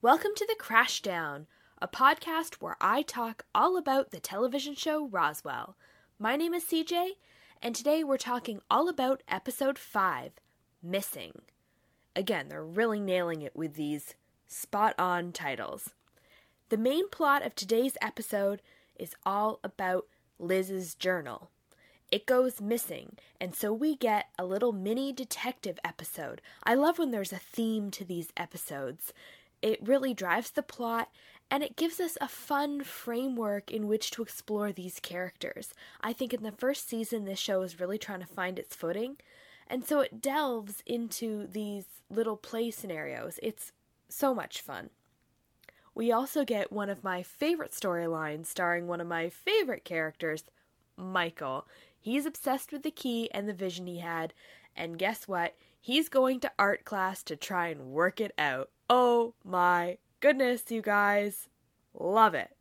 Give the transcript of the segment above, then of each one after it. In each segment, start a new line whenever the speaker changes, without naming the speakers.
Welcome to the Crashdown, a podcast where I talk all about the television show Roswell. My name is CJ, and today we're talking all about episode 5 Missing. Again, they're really nailing it with these spot on titles. The main plot of today's episode is all about Liz's journal. It goes missing, and so we get a little mini detective episode. I love when there's a theme to these episodes. It really drives the plot and it gives us a fun framework in which to explore these characters. I think in the first season, this show is really trying to find its footing, and so it delves into these little play scenarios. It's so much fun. We also get one of my favorite storylines starring one of my favorite characters, Michael. He's obsessed with the key and the vision he had, and guess what? He's going to art class to try and work it out. Oh my goodness, you guys. Love it.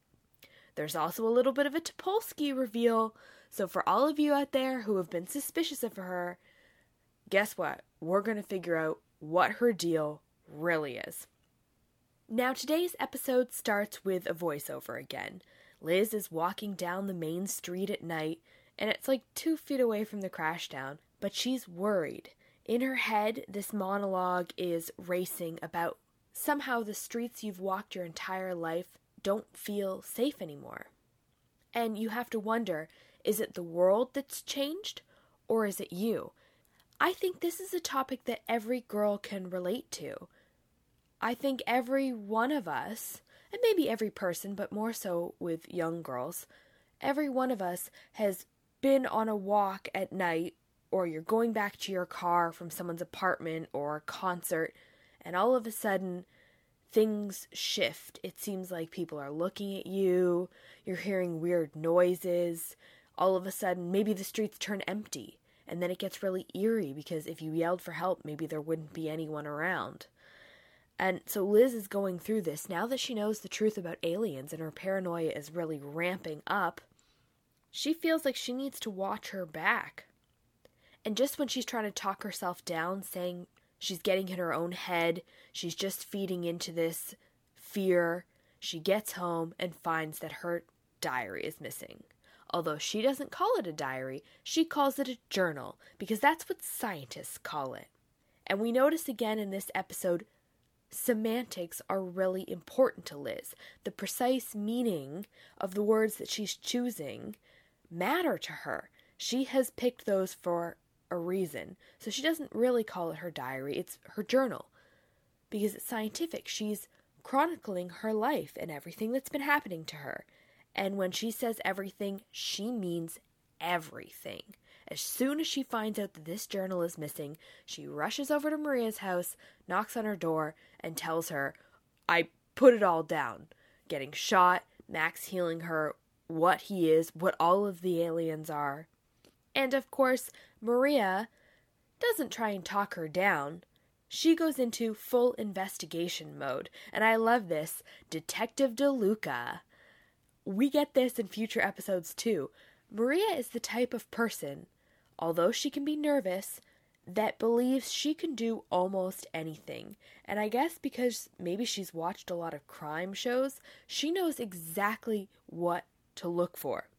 There's also a little bit of a Topolsky reveal, so for all of you out there who have been suspicious of her, guess what? We're going to figure out what her deal really is. Now, today's episode starts with a voiceover again. Liz is walking down the main street at night, and it's like two feet away from the crashdown, but she's worried. In her head, this monologue is racing about somehow the streets you've walked your entire life don't feel safe anymore. And you have to wonder is it the world that's changed, or is it you? I think this is a topic that every girl can relate to. I think every one of us, and maybe every person, but more so with young girls, every one of us has been on a walk at night, or you're going back to your car from someone's apartment or a concert, and all of a sudden things shift. It seems like people are looking at you, you're hearing weird noises. All of a sudden, maybe the streets turn empty, and then it gets really eerie because if you yelled for help, maybe there wouldn't be anyone around. And so Liz is going through this now that she knows the truth about aliens and her paranoia is really ramping up. She feels like she needs to watch her back. And just when she's trying to talk herself down, saying she's getting in her own head, she's just feeding into this fear, she gets home and finds that her diary is missing. Although she doesn't call it a diary, she calls it a journal because that's what scientists call it. And we notice again in this episode semantics are really important to Liz. The precise meaning of the words that she's choosing matter to her. She has picked those for a reason. So she doesn't really call it her diary, it's her journal. Because it's scientific. She's chronicling her life and everything that's been happening to her. And when she says everything, she means everything. As soon as she finds out that this journal is missing, she rushes over to Maria's house, knocks on her door, and tells her, I put it all down. Getting shot, Max healing her, what he is, what all of the aliens are. And of course, Maria doesn't try and talk her down. She goes into full investigation mode, and I love this. Detective DeLuca. We get this in future episodes too. Maria is the type of person although she can be nervous, that believes she can do almost anything. And I guess because maybe she's watched a lot of crime shows, she knows exactly what to look for.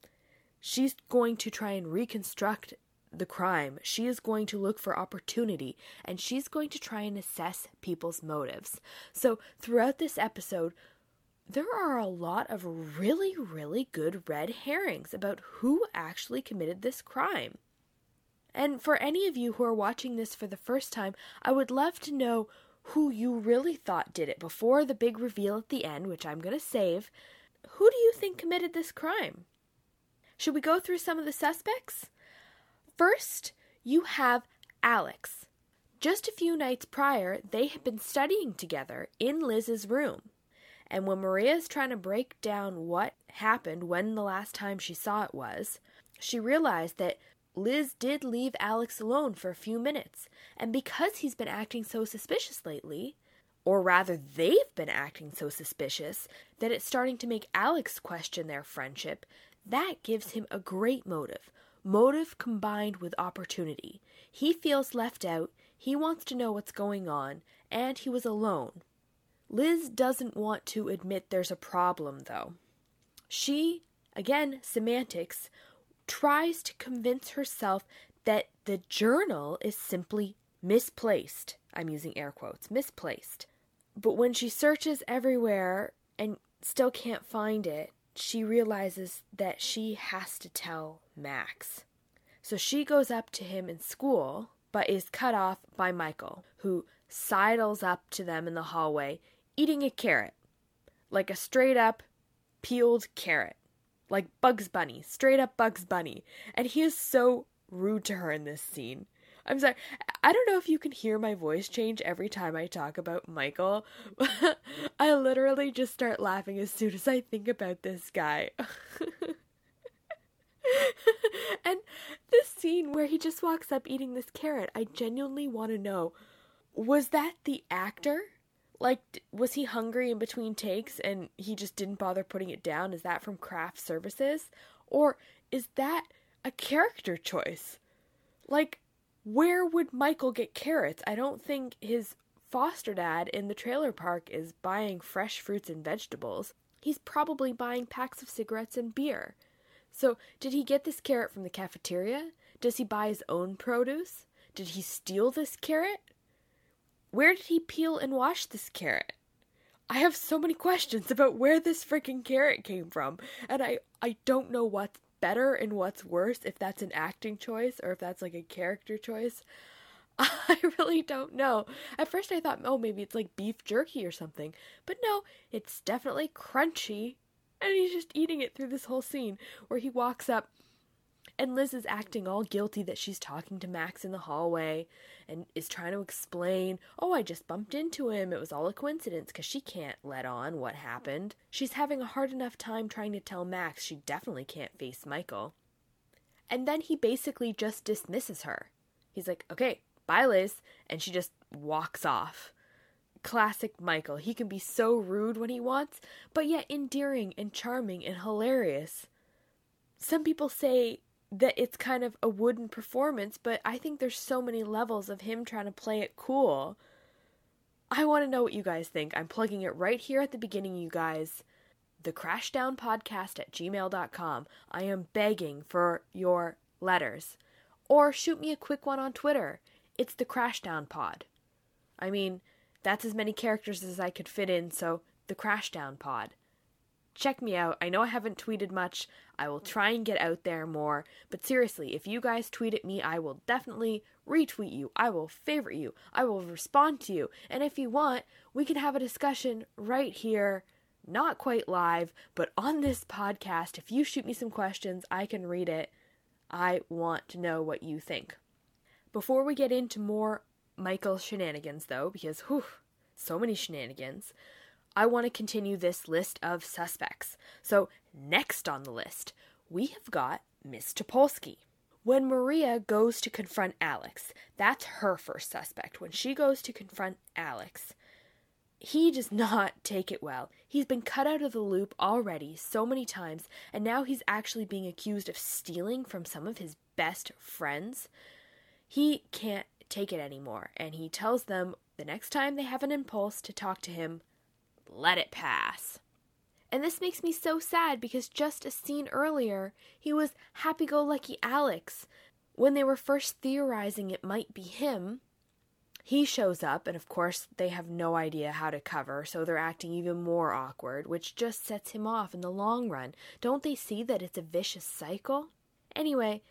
She's going to try and reconstruct the crime. She is going to look for opportunity and she's going to try and assess people's motives. So, throughout this episode, there are a lot of really, really good red herrings about who actually committed this crime. And for any of you who are watching this for the first time, I would love to know who you really thought did it before the big reveal at the end, which I'm going to save. Who do you think committed this crime? Should we go through some of the suspects? First, you have Alex. Just a few nights prior, they had been studying together in Liz's room. And when Maria is trying to break down what happened, when the last time she saw it was, she realized that Liz did leave Alex alone for a few minutes, and because he's been acting so suspicious lately, or rather they've been acting so suspicious that it's starting to make Alex question their friendship, that gives him a great motive. Motive combined with opportunity. He feels left out, he wants to know what's going on, and he was alone. Liz doesn't want to admit there's a problem, though. She, again, semantics, tries to convince herself that the journal is simply misplaced. I'm using air quotes, misplaced. But when she searches everywhere and still can't find it, she realizes that she has to tell Max. So she goes up to him in school, but is cut off by Michael, who sidles up to them in the hallway, eating a carrot. Like a straight up peeled carrot. Like Bugs Bunny, straight up Bugs Bunny. And he is so rude to her in this scene. I'm sorry. I don't know if you can hear my voice change every time I talk about Michael. I literally just start laughing as soon as I think about this guy. and this scene where he just walks up eating this carrot, I genuinely want to know was that the actor? Like, was he hungry in between takes and he just didn't bother putting it down? Is that from craft services? Or is that a character choice? Like, where would Michael get carrots? I don't think his foster dad in the trailer park is buying fresh fruits and vegetables. He's probably buying packs of cigarettes and beer. So, did he get this carrot from the cafeteria? Does he buy his own produce? Did he steal this carrot? Where did he peel and wash this carrot? I have so many questions about where this freaking carrot came from, and I I don't know what's better and what's worse if that's an acting choice or if that's like a character choice. I really don't know. At first I thought, oh, maybe it's like beef jerky or something. But no, it's definitely crunchy. And he's just eating it through this whole scene where he walks up and Liz is acting all guilty that she's talking to Max in the hallway and is trying to explain, oh, I just bumped into him. It was all a coincidence because she can't let on what happened. She's having a hard enough time trying to tell Max she definitely can't face Michael. And then he basically just dismisses her. He's like, okay, bye, Liz. And she just walks off. Classic Michael. He can be so rude when he wants, but yet endearing and charming and hilarious. Some people say that it's kind of a wooden performance, but I think there's so many levels of him trying to play it cool. I want to know what you guys think. I'm plugging it right here at the beginning, you guys. The Crashdown Podcast at gmail.com. I am begging for your letters. Or shoot me a quick one on Twitter. It's the Crashdown Pod. I mean, that's as many characters as I could fit in, so the Crashdown Pod check me out. I know I haven't tweeted much. I will try and get out there more. But seriously, if you guys tweet at me, I will definitely retweet you. I will favorite you. I will respond to you. And if you want, we can have a discussion right here. Not quite live, but on this podcast. If you shoot me some questions, I can read it. I want to know what you think. Before we get into more Michael shenanigans, though, because whew, so many shenanigans, I want to continue this list of suspects. So, next on the list, we have got Miss Topolsky. When Maria goes to confront Alex, that's her first suspect. When she goes to confront Alex, he does not take it well. He's been cut out of the loop already so many times, and now he's actually being accused of stealing from some of his best friends. He can't take it anymore, and he tells them the next time they have an impulse to talk to him, let it pass. And this makes me so sad because just a scene earlier, he was happy go lucky Alex. When they were first theorizing it might be him, he shows up, and of course, they have no idea how to cover, so they're acting even more awkward, which just sets him off in the long run. Don't they see that it's a vicious cycle? Anyway,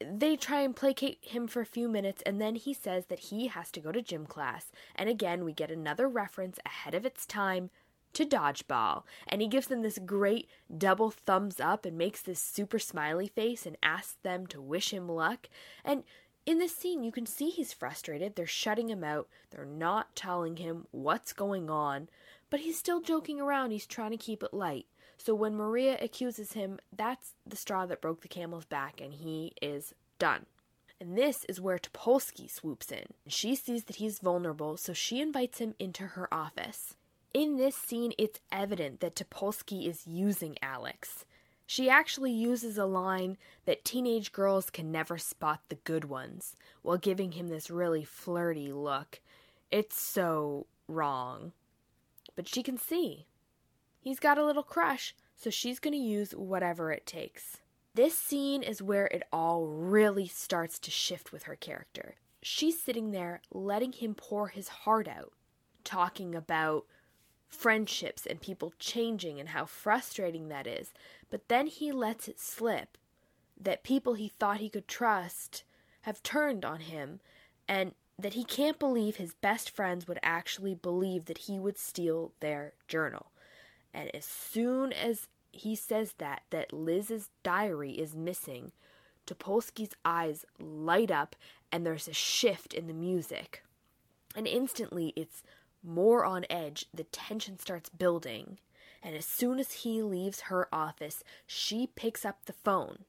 they try and placate him for a few minutes, and then he says that he has to go to gym class. And again, we get another reference ahead of its time to dodgeball. And he gives them this great double thumbs up and makes this super smiley face and asks them to wish him luck. And in this scene, you can see he's frustrated. They're shutting him out, they're not telling him what's going on, but he's still joking around. He's trying to keep it light. So when Maria accuses him, that's the straw that broke the camel's back, and he is done. And this is where Topolsky swoops in. She sees that he's vulnerable, so she invites him into her office. In this scene, it's evident that Topolsky is using Alex. She actually uses a line that teenage girls can never spot the good ones, while giving him this really flirty look. It's so wrong. but she can see. He's got a little crush, so she's going to use whatever it takes. This scene is where it all really starts to shift with her character. She's sitting there letting him pour his heart out, talking about friendships and people changing and how frustrating that is. But then he lets it slip that people he thought he could trust have turned on him and that he can't believe his best friends would actually believe that he would steal their journal. And as soon as he says that that Liz's diary is missing, Topolsky's eyes light up and there's a shift in the music. And instantly it's more on edge, the tension starts building. And as soon as he leaves her office, she picks up the phone.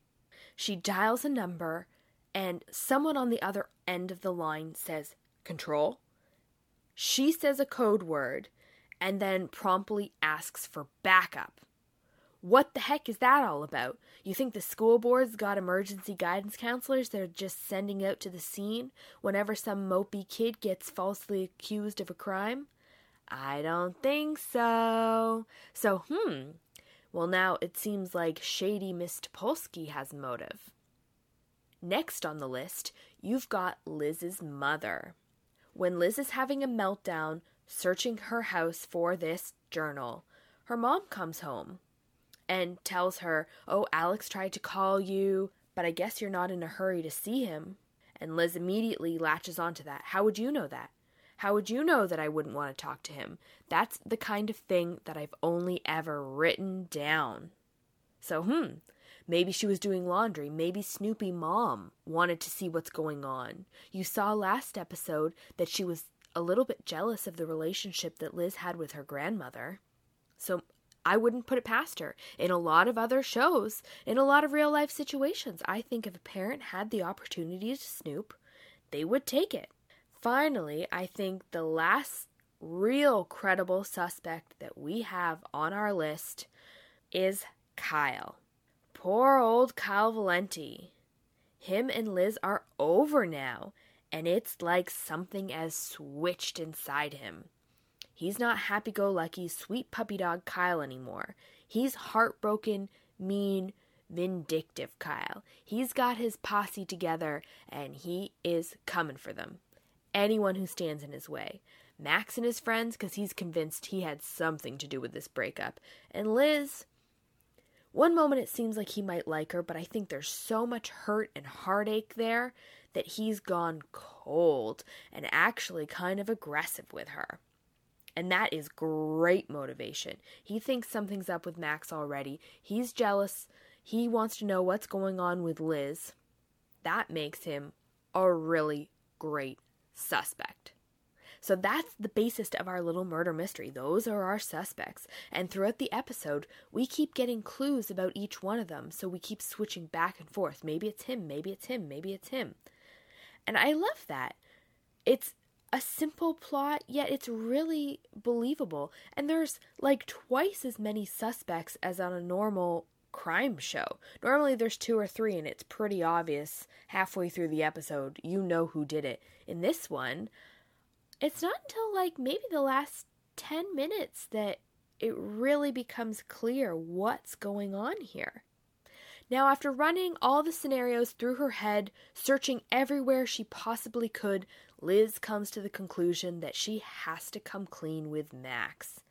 She dials a number, and someone on the other end of the line says, Control. She says a code word and then promptly asks for backup. What the heck is that all about? You think the school board's got emergency guidance counselors they're just sending out to the scene whenever some mopey kid gets falsely accused of a crime? I don't think so. So, hmm. Well, now it seems like shady Miss Topolsky has motive. Next on the list, you've got Liz's mother. When Liz is having a meltdown, searching her house for this journal, her mom comes home and tells her, Oh, Alex tried to call you, but I guess you're not in a hurry to see him. And Liz immediately latches onto that. How would you know that? How would you know that I wouldn't want to talk to him? That's the kind of thing that I've only ever written down. So, hmm, maybe she was doing laundry. Maybe Snoopy Mom wanted to see what's going on. You saw last episode that she was a little bit jealous of the relationship that Liz had with her grandmother. So I wouldn't put it past her. In a lot of other shows, in a lot of real life situations, I think if a parent had the opportunity to snoop, they would take it. Finally, I think the last real credible suspect that we have on our list is Kyle. Poor old Kyle Valenti. Him and Liz are over now, and it's like something has switched inside him. He's not happy go lucky, sweet puppy dog Kyle anymore. He's heartbroken, mean, vindictive Kyle. He's got his posse together and he is coming for them. Anyone who stands in his way. Max and his friends, because he's convinced he had something to do with this breakup. And Liz, one moment it seems like he might like her, but I think there's so much hurt and heartache there that he's gone cold and actually kind of aggressive with her. And that is great motivation. He thinks something's up with Max already. He's jealous. He wants to know what's going on with Liz. That makes him a really great suspect. So that's the basis of our little murder mystery. Those are our suspects. And throughout the episode, we keep getting clues about each one of them. So we keep switching back and forth. Maybe it's him, maybe it's him, maybe it's him. And I love that. It's a simple plot, yet it's really believable. And there's like twice as many suspects as on a normal crime show. Normally there's two or three, and it's pretty obvious halfway through the episode you know who did it. In this one, it's not until like maybe the last 10 minutes that it really becomes clear what's going on here. Now, after running all the scenarios through her head, searching everywhere she possibly could, Liz comes to the conclusion that she has to come clean with Max.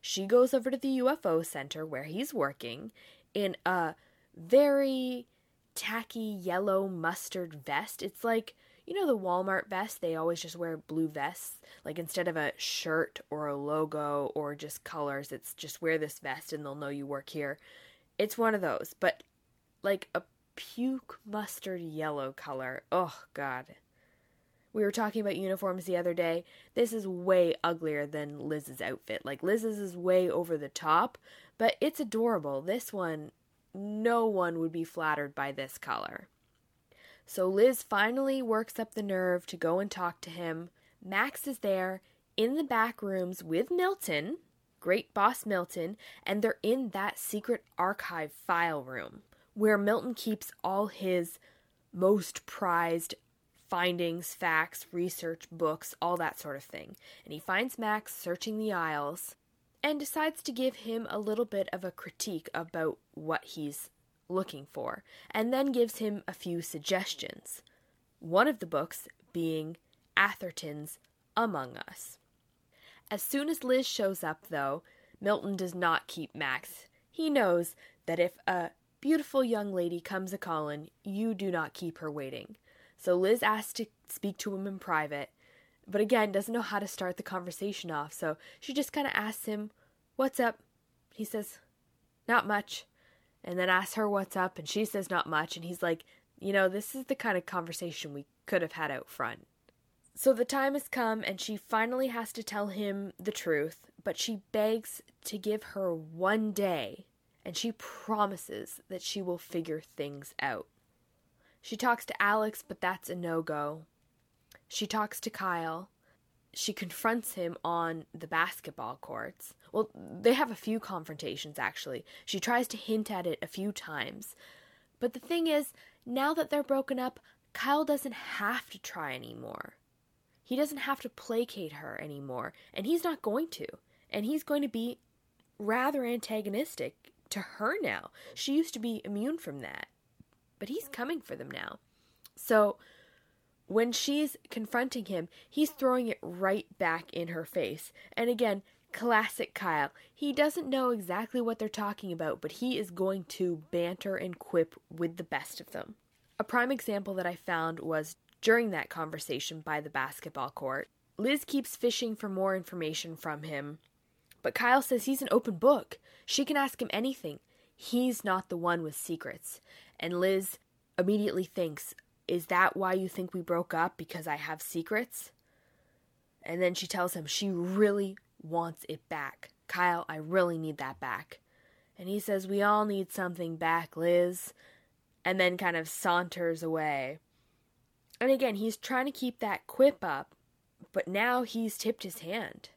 She goes over to the UFO center where he's working in a very tacky yellow mustard vest. It's like, you know, the Walmart vest, they always just wear blue vests. Like instead of a shirt or a logo or just colors, it's just wear this vest and they'll know you work here. It's one of those, but like a puke mustard yellow color. Oh, God. We were talking about uniforms the other day. This is way uglier than Liz's outfit. Like, Liz's is way over the top, but it's adorable. This one, no one would be flattered by this color. So Liz finally works up the nerve to go and talk to him. Max is there in the back rooms with Milton, great boss Milton, and they're in that secret archive file room where Milton keeps all his most prized findings, facts, research, books, all that sort of thing. And he finds Max searching the aisles, and decides to give him a little bit of a critique about what he's looking for, and then gives him a few suggestions. One of the books being Atherton's Among Us. As soon as Liz shows up, though, Milton does not keep Max. He knows that if a beautiful young lady comes a callin', you do not keep her waiting. So Liz asks to speak to him in private, but again doesn't know how to start the conversation off, so she just kind of asks him, What's up? He says, Not much. And then asks her what's up, and she says, Not much. And he's like, You know, this is the kind of conversation we could have had out front. So the time has come, and she finally has to tell him the truth, but she begs to give her one day, and she promises that she will figure things out. She talks to Alex, but that's a no go. She talks to Kyle. She confronts him on the basketball courts. Well, they have a few confrontations, actually. She tries to hint at it a few times. But the thing is, now that they're broken up, Kyle doesn't have to try anymore. He doesn't have to placate her anymore, and he's not going to. And he's going to be rather antagonistic to her now. She used to be immune from that, but he's coming for them now. So when she's confronting him, he's throwing it right back in her face. And again, classic Kyle. He doesn't know exactly what they're talking about, but he is going to banter and quip with the best of them. A prime example that I found was during that conversation by the basketball court. Liz keeps fishing for more information from him, but Kyle says he's an open book. She can ask him anything. He's not the one with secrets. And Liz immediately thinks, is that why you think we broke up? Because I have secrets? And then she tells him she really wants it back. Kyle, I really need that back. And he says, We all need something back, Liz. And then kind of saunters away. And again, he's trying to keep that quip up, but now he's tipped his hand.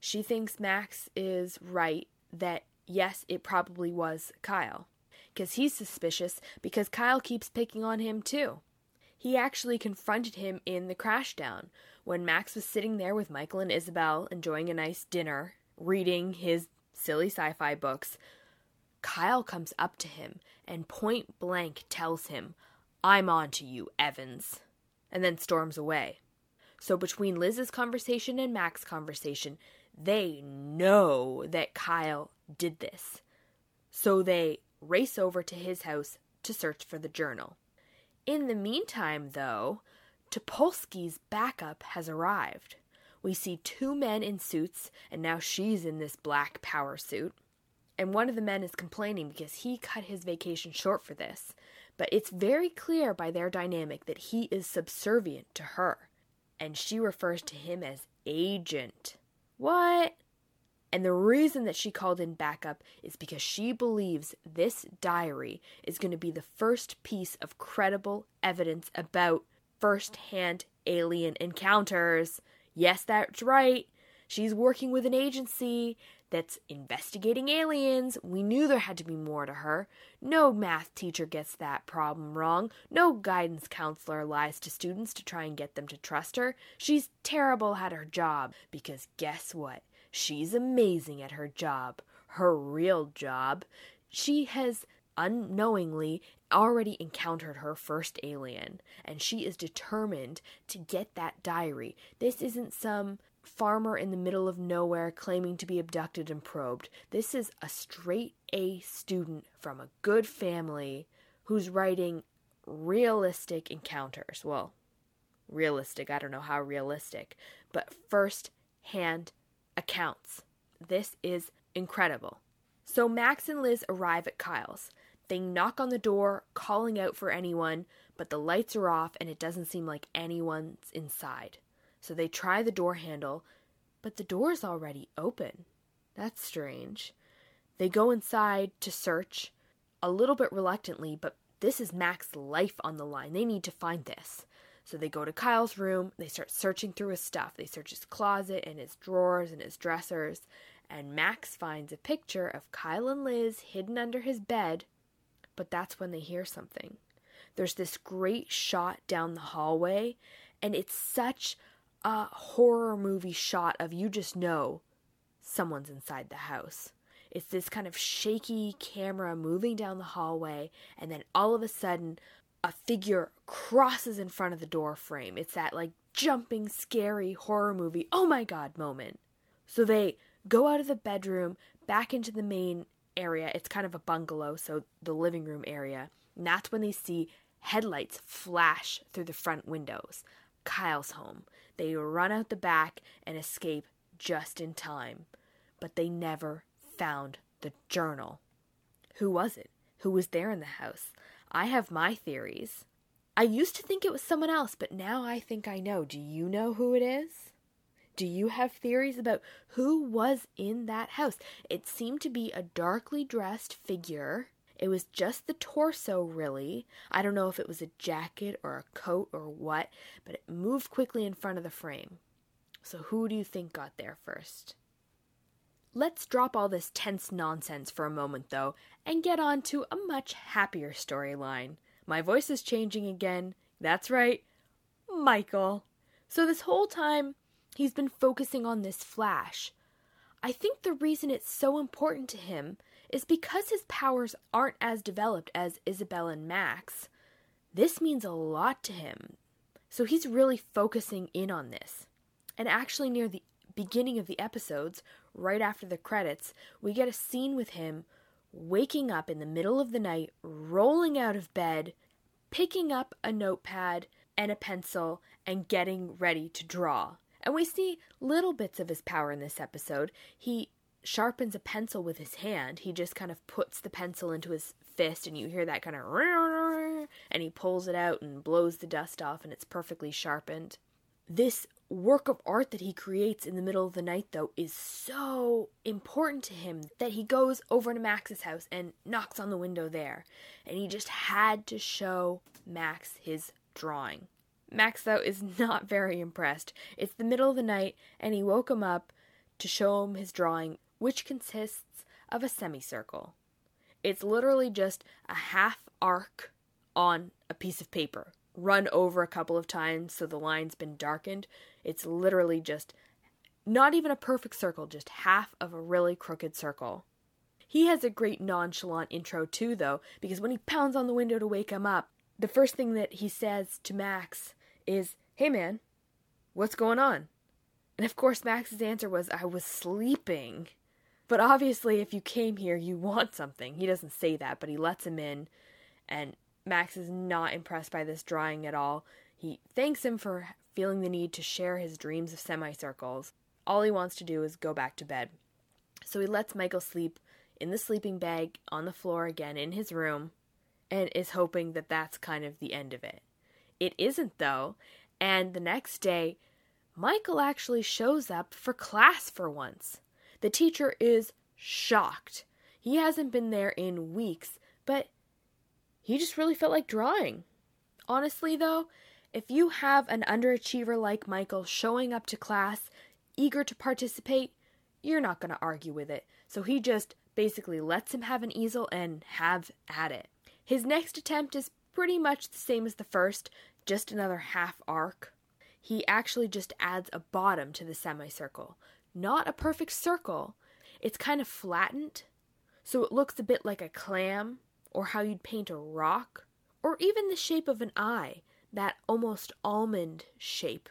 She thinks Max is right that yes, it probably was Kyle. Because he's suspicious because Kyle keeps picking on him too. He actually confronted him in the crashdown when Max was sitting there with Michael and Isabel enjoying a nice dinner, reading his silly sci fi books. Kyle comes up to him and point blank tells him, I'm on to you, Evans, and then storms away. So between Liz's conversation and Max's conversation, they know that Kyle did this. So they race over to his house to search for the journal. In the meantime, though, Topolsky's backup has arrived. We see two men in suits, and now she's in this black power suit. And one of the men is complaining because he cut his vacation short for this. But it's very clear by their dynamic that he is subservient to her. And she refers to him as agent. What? And the reason that she called in backup is because she believes this diary is going to be the first piece of credible evidence about first hand alien encounters. Yes, that's right. She's working with an agency that's investigating aliens. We knew there had to be more to her. No math teacher gets that problem wrong. No guidance counselor lies to students to try and get them to trust her. She's terrible at her job because guess what? She's amazing at her job, her real job. She has unknowingly already encountered her first alien, and she is determined to get that diary. This isn't some farmer in the middle of nowhere claiming to be abducted and probed. This is a straight A student from a good family who's writing realistic encounters. Well, realistic, I don't know how realistic, but first hand accounts. This is incredible. So Max and Liz arrive at Kyle's. They knock on the door, calling out for anyone, but the lights are off and it doesn't seem like anyone's inside. So they try the door handle, but the door's already open. That's strange. They go inside to search, a little bit reluctantly, but this is Max's life on the line. They need to find this. So they go to Kyle's room, they start searching through his stuff. They search his closet and his drawers and his dressers, and Max finds a picture of Kyle and Liz hidden under his bed. But that's when they hear something. There's this great shot down the hallway, and it's such a horror movie shot of you just know someone's inside the house. It's this kind of shaky camera moving down the hallway, and then all of a sudden, a figure crosses in front of the door frame. It's that like jumping, scary horror movie, oh my god moment. So they go out of the bedroom, back into the main area. It's kind of a bungalow, so the living room area. And that's when they see headlights flash through the front windows. Kyle's home. They run out the back and escape just in time. But they never found the journal. Who was it? Who was there in the house? I have my theories. I used to think it was someone else, but now I think I know. Do you know who it is? Do you have theories about who was in that house? It seemed to be a darkly dressed figure. It was just the torso, really. I don't know if it was a jacket or a coat or what, but it moved quickly in front of the frame. So, who do you think got there first? Let's drop all this tense nonsense for a moment, though, and get on to a much happier storyline. My voice is changing again. That's right, Michael. So, this whole time, he's been focusing on this flash. I think the reason it's so important to him is because his powers aren't as developed as Isabel and Max. This means a lot to him. So he's really focusing in on this. And actually, near the beginning of the episodes, right after the credits, we get a scene with him waking up in the middle of the night, rolling out of bed, picking up a notepad and a pencil, and getting ready to draw. And we see little bits of his power in this episode. He sharpens a pencil with his hand. He just kind of puts the pencil into his fist, and you hear that kind of and he pulls it out and blows the dust off, and it's perfectly sharpened. This work of art that he creates in the middle of the night, though, is so important to him that he goes over to Max's house and knocks on the window there. And he just had to show Max his drawing. Max, though, is not very impressed. It's the middle of the night, and he woke him up to show him his drawing, which consists of a semicircle. It's literally just a half arc on a piece of paper run over a couple of times so the line's been darkened. It's literally just not even a perfect circle, just half of a really crooked circle. He has a great nonchalant intro too, though, because when he pounds on the window to wake him up, the first thing that he says to Max is, Hey man, what's going on? And of course, Max's answer was, I was sleeping. But obviously, if you came here, you want something. He doesn't say that, but he lets him in, and Max is not impressed by this drawing at all. He thanks him for feeling the need to share his dreams of semicircles. All he wants to do is go back to bed. So he lets Michael sleep in the sleeping bag on the floor again in his room and is hoping that that's kind of the end of it. It isn't, though, and the next day, Michael actually shows up for class for once. The teacher is shocked. He hasn't been there in weeks, but he just really felt like drawing. Honestly, though, if you have an underachiever like Michael showing up to class, eager to participate, you're not going to argue with it. So he just basically lets him have an easel and have at it. His next attempt is pretty much the same as the first, just another half arc. He actually just adds a bottom to the semicircle. Not a perfect circle, it's kind of flattened, so it looks a bit like a clam or how you'd paint a rock, or even the shape of an eye, that almost almond shape.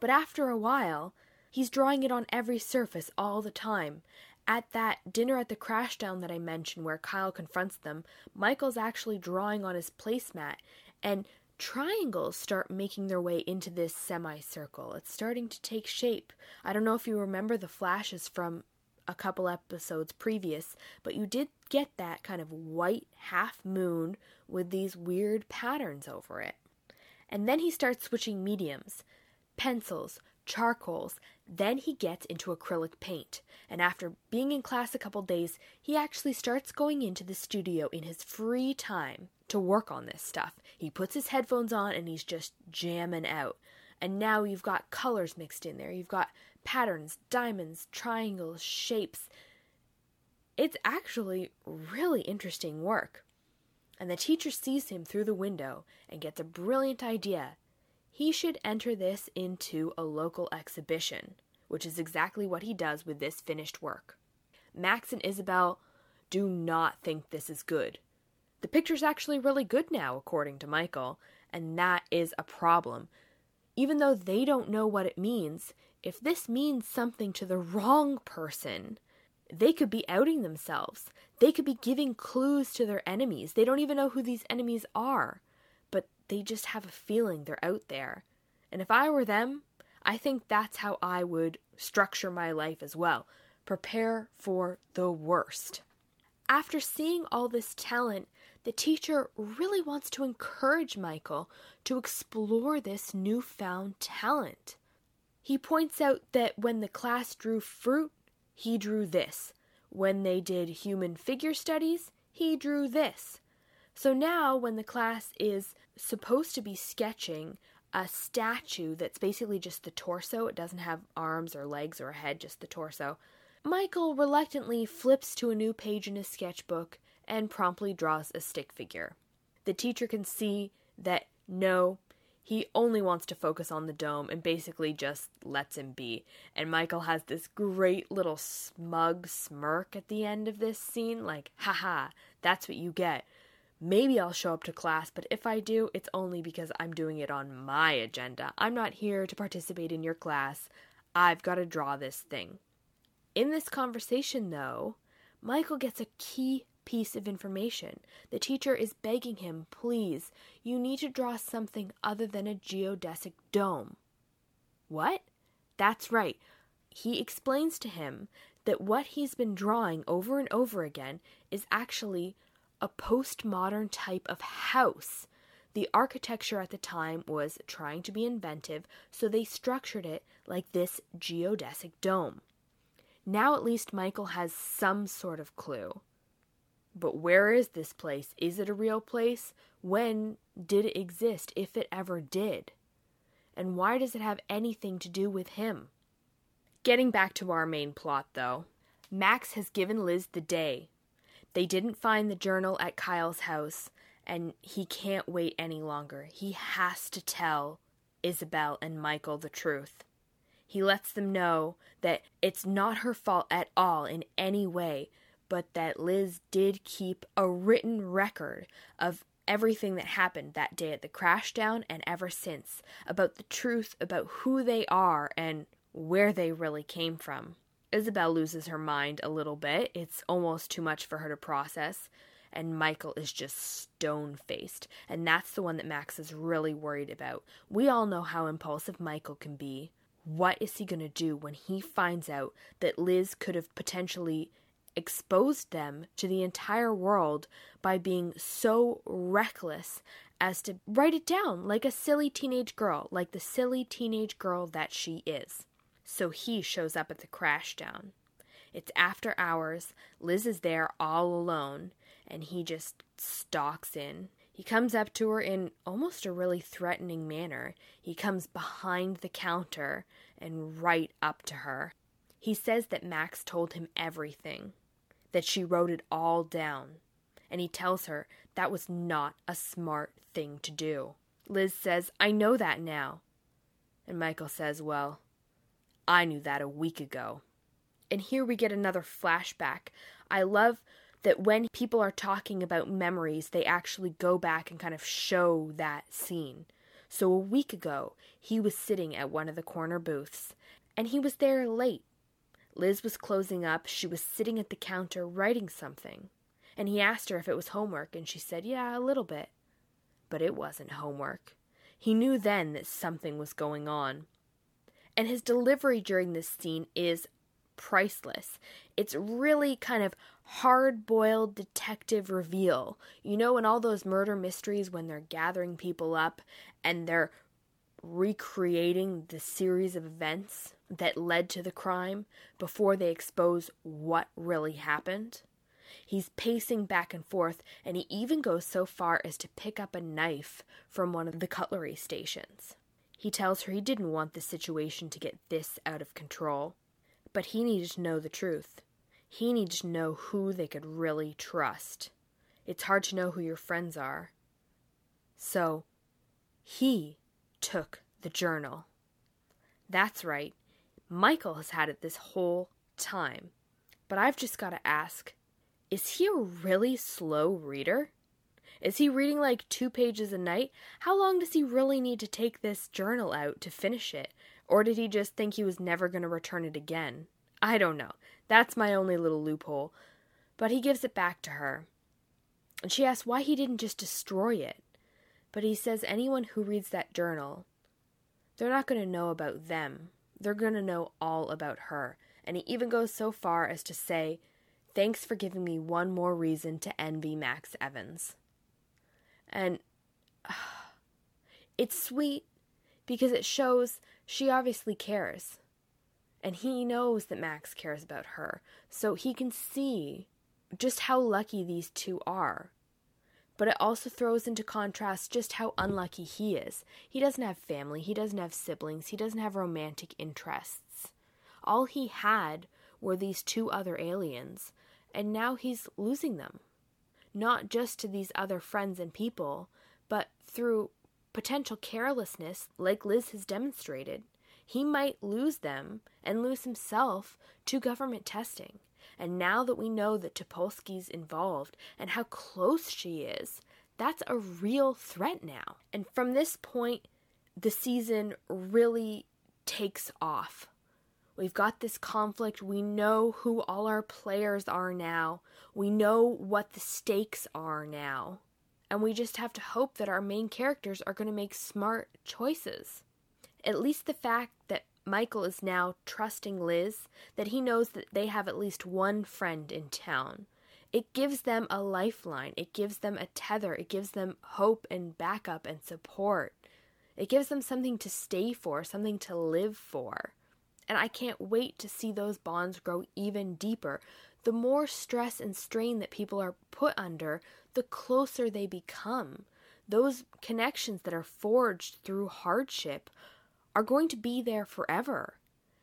But after a while, he's drawing it on every surface all the time. At that dinner at the crashdown that I mentioned, where Kyle confronts them, Michael's actually drawing on his placemat, and triangles start making their way into this semicircle. It's starting to take shape. I don't know if you remember the flashes from a couple episodes previous, but you did get that kind of white half moon with these weird patterns over it. And then he starts switching mediums pencils, charcoals, then he gets into acrylic paint. And after being in class a couple days, he actually starts going into the studio in his free time to work on this stuff. He puts his headphones on and he's just jamming out. And now you've got colors mixed in there. You've got patterns, diamonds, triangles, shapes. It's actually really interesting work. And the teacher sees him through the window and gets a brilliant idea. He should enter this into a local exhibition, which is exactly what he does with this finished work. Max and Isabel do not think this is good. The picture's actually really good now, according to Michael, and that is a problem. Even though they don't know what it means, if this means something to the wrong person, they could be outing themselves. They could be giving clues to their enemies. They don't even know who these enemies are, they just have a feeling they're out there. And if I were them, I think that's how I would structure my life as well. Prepare for the worst. After seeing all this talent, the teacher really wants to encourage Michael to explore this newfound talent. He points out that when the class drew fruit, he drew this. When they did human figure studies, he drew this. So now, when the class is supposed to be sketching a statue that's basically just the torso, it doesn't have arms or legs or a head, just the torso, Michael reluctantly flips to a new page in his sketchbook and promptly draws a stick figure. The teacher can see that no, he only wants to focus on the dome and basically just lets him be. And Michael has this great little smug smirk at the end of this scene like, haha, that's what you get. Maybe I'll show up to class, but if I do, it's only because I'm doing it on my agenda. I'm not here to participate in your class. I've got to draw this thing. In this conversation, though, Michael gets a key piece of information. The teacher is begging him, please, you need to draw something other than a geodesic dome. What? That's right. He explains to him that what he's been drawing over and over again is actually a postmodern type of house. The architecture at the time was trying to be inventive, so they structured it like this geodesic dome. Now at least Michael has some sort of clue. But where is this place? Is it a real place? When did it exist, if it ever did? And why does it have anything to do with him? Getting back to our main plot, though, Max has given Liz the day. They didn't find the journal at Kyle's house, and he can't wait any longer. He has to tell Isabel and Michael the truth. He lets them know that it's not her fault at all in any way, but that Liz did keep a written record of everything that happened that day at the crashdown and ever since about the truth about who they are and where they really came from. Isabel loses her mind a little bit. It's almost too much for her to process. And Michael is just stone faced. And that's the one that Max is really worried about. We all know how impulsive Michael can be. What is he going to do when he finds out that Liz could have potentially exposed them to the entire world by being so reckless as to write it down like a silly teenage girl, like the silly teenage girl that she is? So he shows up at the crash down. It's after hours. Liz is there all alone, and he just stalks in. He comes up to her in almost a really threatening manner. He comes behind the counter and right up to her. He says that Max told him everything, that she wrote it all down, and he tells her that was not a smart thing to do. Liz says, I know that now. And Michael says, Well, I knew that a week ago. And here we get another flashback. I love that when people are talking about memories, they actually go back and kind of show that scene. So a week ago, he was sitting at one of the corner booths, and he was there late. Liz was closing up. She was sitting at the counter writing something. And he asked her if it was homework, and she said, Yeah, a little bit. But it wasn't homework. He knew then that something was going on. And his delivery during this scene is priceless. It's really kind of hard boiled detective reveal. You know, in all those murder mysteries, when they're gathering people up and they're recreating the series of events that led to the crime before they expose what really happened. He's pacing back and forth, and he even goes so far as to pick up a knife from one of the cutlery stations. He tells her he didn't want the situation to get this out of control, but he needed to know the truth. He needed to know who they could really trust. It's hard to know who your friends are. So, he took the journal. That's right. Michael has had it this whole time. But I've just got to ask is he a really slow reader? Is he reading like two pages a night? How long does he really need to take this journal out to finish it? Or did he just think he was never going to return it again? I don't know. That's my only little loophole. But he gives it back to her. And she asks why he didn't just destroy it. But he says anyone who reads that journal, they're not going to know about them. They're going to know all about her. And he even goes so far as to say, Thanks for giving me one more reason to envy Max Evans. And uh, it's sweet because it shows she obviously cares. And he knows that Max cares about her. So he can see just how lucky these two are. But it also throws into contrast just how unlucky he is. He doesn't have family, he doesn't have siblings, he doesn't have romantic interests. All he had were these two other aliens, and now he's losing them. Not just to these other friends and people, but through potential carelessness, like Liz has demonstrated. He might lose them and lose himself to government testing. And now that we know that Topolsky's involved and how close she is, that's a real threat now. And from this point, the season really takes off. We've got this conflict. We know who all our players are now. We know what the stakes are now. And we just have to hope that our main characters are going to make smart choices. At least the fact that Michael is now trusting Liz, that he knows that they have at least one friend in town. It gives them a lifeline, it gives them a tether, it gives them hope and backup and support. It gives them something to stay for, something to live for. And I can't wait to see those bonds grow even deeper. The more stress and strain that people are put under, the closer they become. Those connections that are forged through hardship are going to be there forever.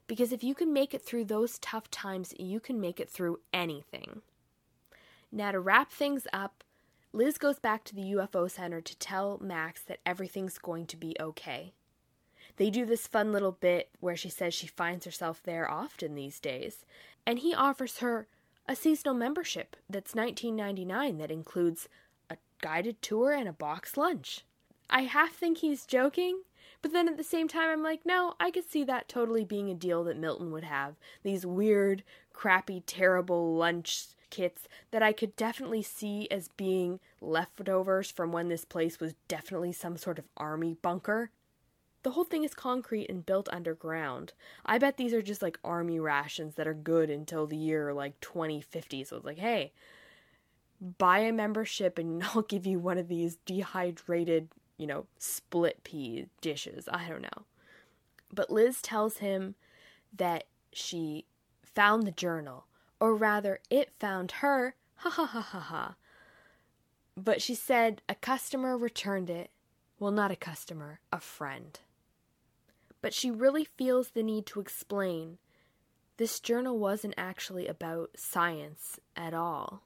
Because if you can make it through those tough times, you can make it through anything. Now, to wrap things up, Liz goes back to the UFO Center to tell Max that everything's going to be okay. They do this fun little bit where she says she finds herself there often these days, and he offers her a seasonal membership that's $19.99 that includes a guided tour and a box lunch. I half think he's joking, but then at the same time, I'm like, no, I could see that totally being a deal that Milton would have. These weird, crappy, terrible lunch kits that I could definitely see as being leftovers from when this place was definitely some sort of army bunker. The whole thing is concrete and built underground. I bet these are just like army rations that are good until the year like 2050. So it's like, hey, buy a membership and I'll give you one of these dehydrated you know, split pea dishes. I don't know. But Liz tells him that she found the journal, or rather, it found her. Ha ha ha ha ha. But she said a customer returned it. Well, not a customer, a friend. But she really feels the need to explain this journal wasn't actually about science at all.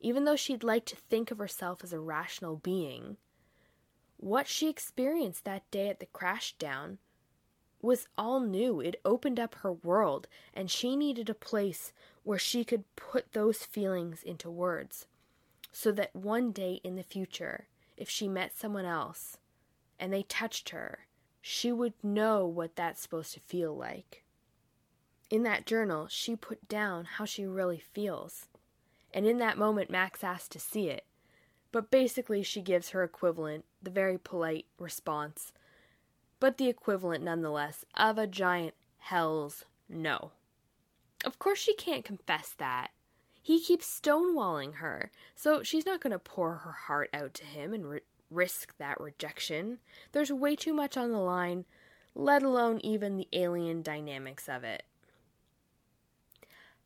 Even though she'd like to think of herself as a rational being, what she experienced that day at the Crashdown was all new. It opened up her world, and she needed a place where she could put those feelings into words so that one day in the future, if she met someone else and they touched her, she would know what that's supposed to feel like. In that journal, she put down how she really feels. And in that moment, Max asked to see it. But basically, she gives her equivalent, the very polite response, but the equivalent nonetheless, of a giant hell's no. Of course, she can't confess that. He keeps stonewalling her, so she's not going to pour her heart out to him and re- risk that rejection. There's way too much on the line, let alone even the alien dynamics of it.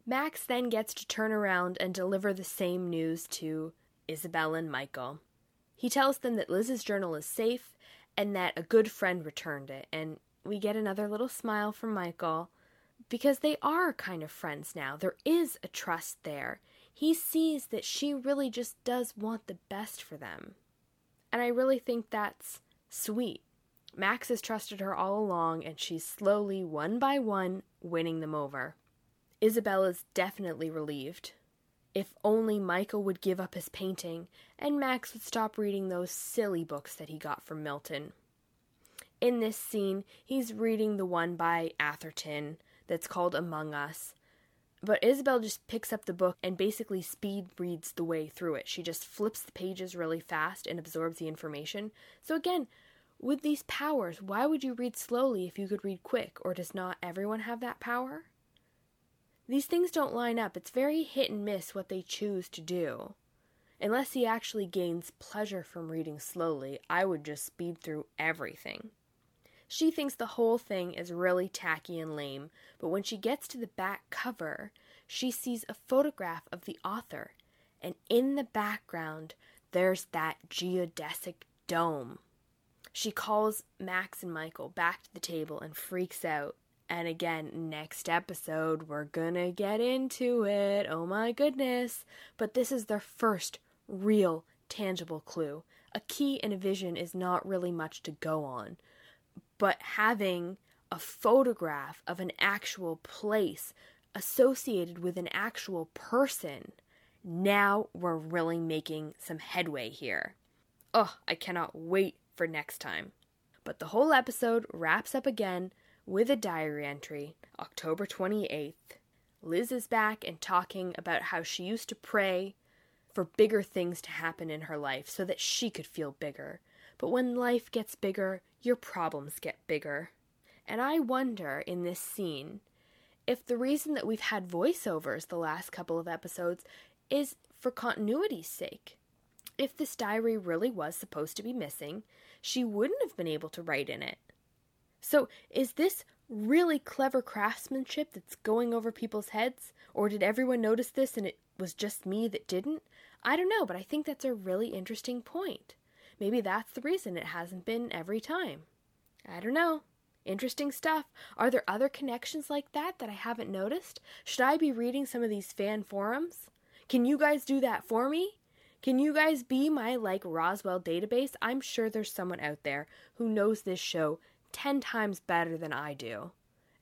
Max then gets to turn around and deliver the same news to Isabel and Michael. He tells them that Liz's journal is safe and that a good friend returned it, and we get another little smile from Michael because they are kind of friends now. There is a trust there. He sees that she really just does want the best for them. And I really think that's sweet. Max has trusted her all along, and she's slowly, one by one, winning them over. Isabel's definitely relieved. If only Michael would give up his painting, and Max would stop reading those silly books that he got from Milton. In this scene, he's reading the one by Atherton that's called Among Us. But Isabel just picks up the book and basically speed reads the way through it. She just flips the pages really fast and absorbs the information. So, again, with these powers, why would you read slowly if you could read quick? Or does not everyone have that power? These things don't line up. It's very hit and miss what they choose to do. Unless he actually gains pleasure from reading slowly, I would just speed through everything. She thinks the whole thing is really tacky and lame, but when she gets to the back cover, she sees a photograph of the author, and in the background, there's that geodesic dome. She calls Max and Michael back to the table and freaks out. And again, next episode, we're gonna get into it. Oh my goodness. But this is their first real, tangible clue. A key and a vision is not really much to go on. But having a photograph of an actual place associated with an actual person, now we're really making some headway here. Oh, I cannot wait for next time. But the whole episode wraps up again with a diary entry, October 28th. Liz is back and talking about how she used to pray for bigger things to happen in her life so that she could feel bigger. But when life gets bigger, your problems get bigger. And I wonder in this scene if the reason that we've had voiceovers the last couple of episodes is for continuity's sake. If this diary really was supposed to be missing, she wouldn't have been able to write in it. So, is this really clever craftsmanship that's going over people's heads? Or did everyone notice this and it was just me that didn't? I don't know, but I think that's a really interesting point. Maybe that's the reason it hasn't been every time. I don't know. Interesting stuff. Are there other connections like that that I haven't noticed? Should I be reading some of these fan forums? Can you guys do that for me? Can you guys be my like Roswell database? I'm sure there's someone out there who knows this show 10 times better than I do.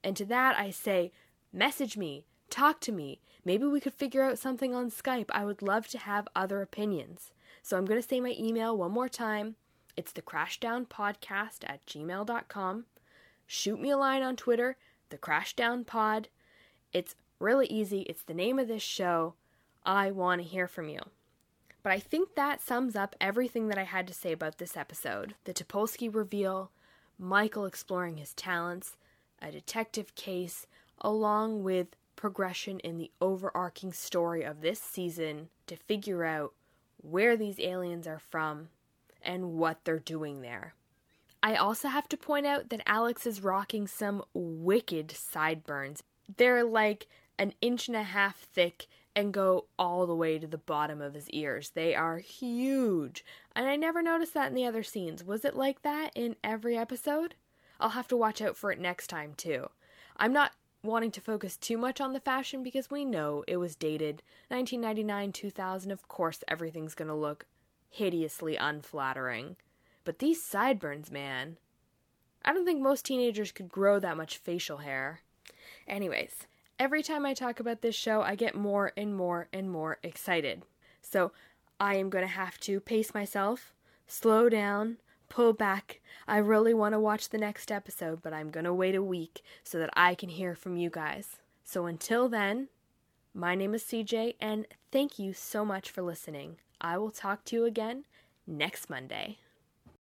And to that I say, message me, talk to me. Maybe we could figure out something on Skype. I would love to have other opinions. So I'm going to say my email one more time. It's the crashdownpodcast at gmail.com. Shoot me a line on Twitter, the crashdown pod. It's really easy. It's the name of this show. I want to hear from you. But I think that sums up everything that I had to say about this episode. The Topolsky reveal, Michael exploring his talents, a detective case, along with progression in the overarching story of this season to figure out where these aliens are from and what they're doing there. I also have to point out that Alex is rocking some wicked sideburns. They're like an inch and a half thick and go all the way to the bottom of his ears. They are huge. And I never noticed that in the other scenes. Was it like that in every episode? I'll have to watch out for it next time, too. I'm not wanting to focus too much on the fashion because we know it was dated 1999 2000. Of course, everything's going to look hideously unflattering. But these sideburns, man. I don't think most teenagers could grow that much facial hair. Anyways, every time I talk about this show, I get more and more and more excited. So I am going to have to pace myself, slow down, pull back. I really want to watch the next episode, but I'm going to wait a week so that I can hear from you guys. So until then, my name is CJ, and thank you so much for listening. I will talk to you again next Monday.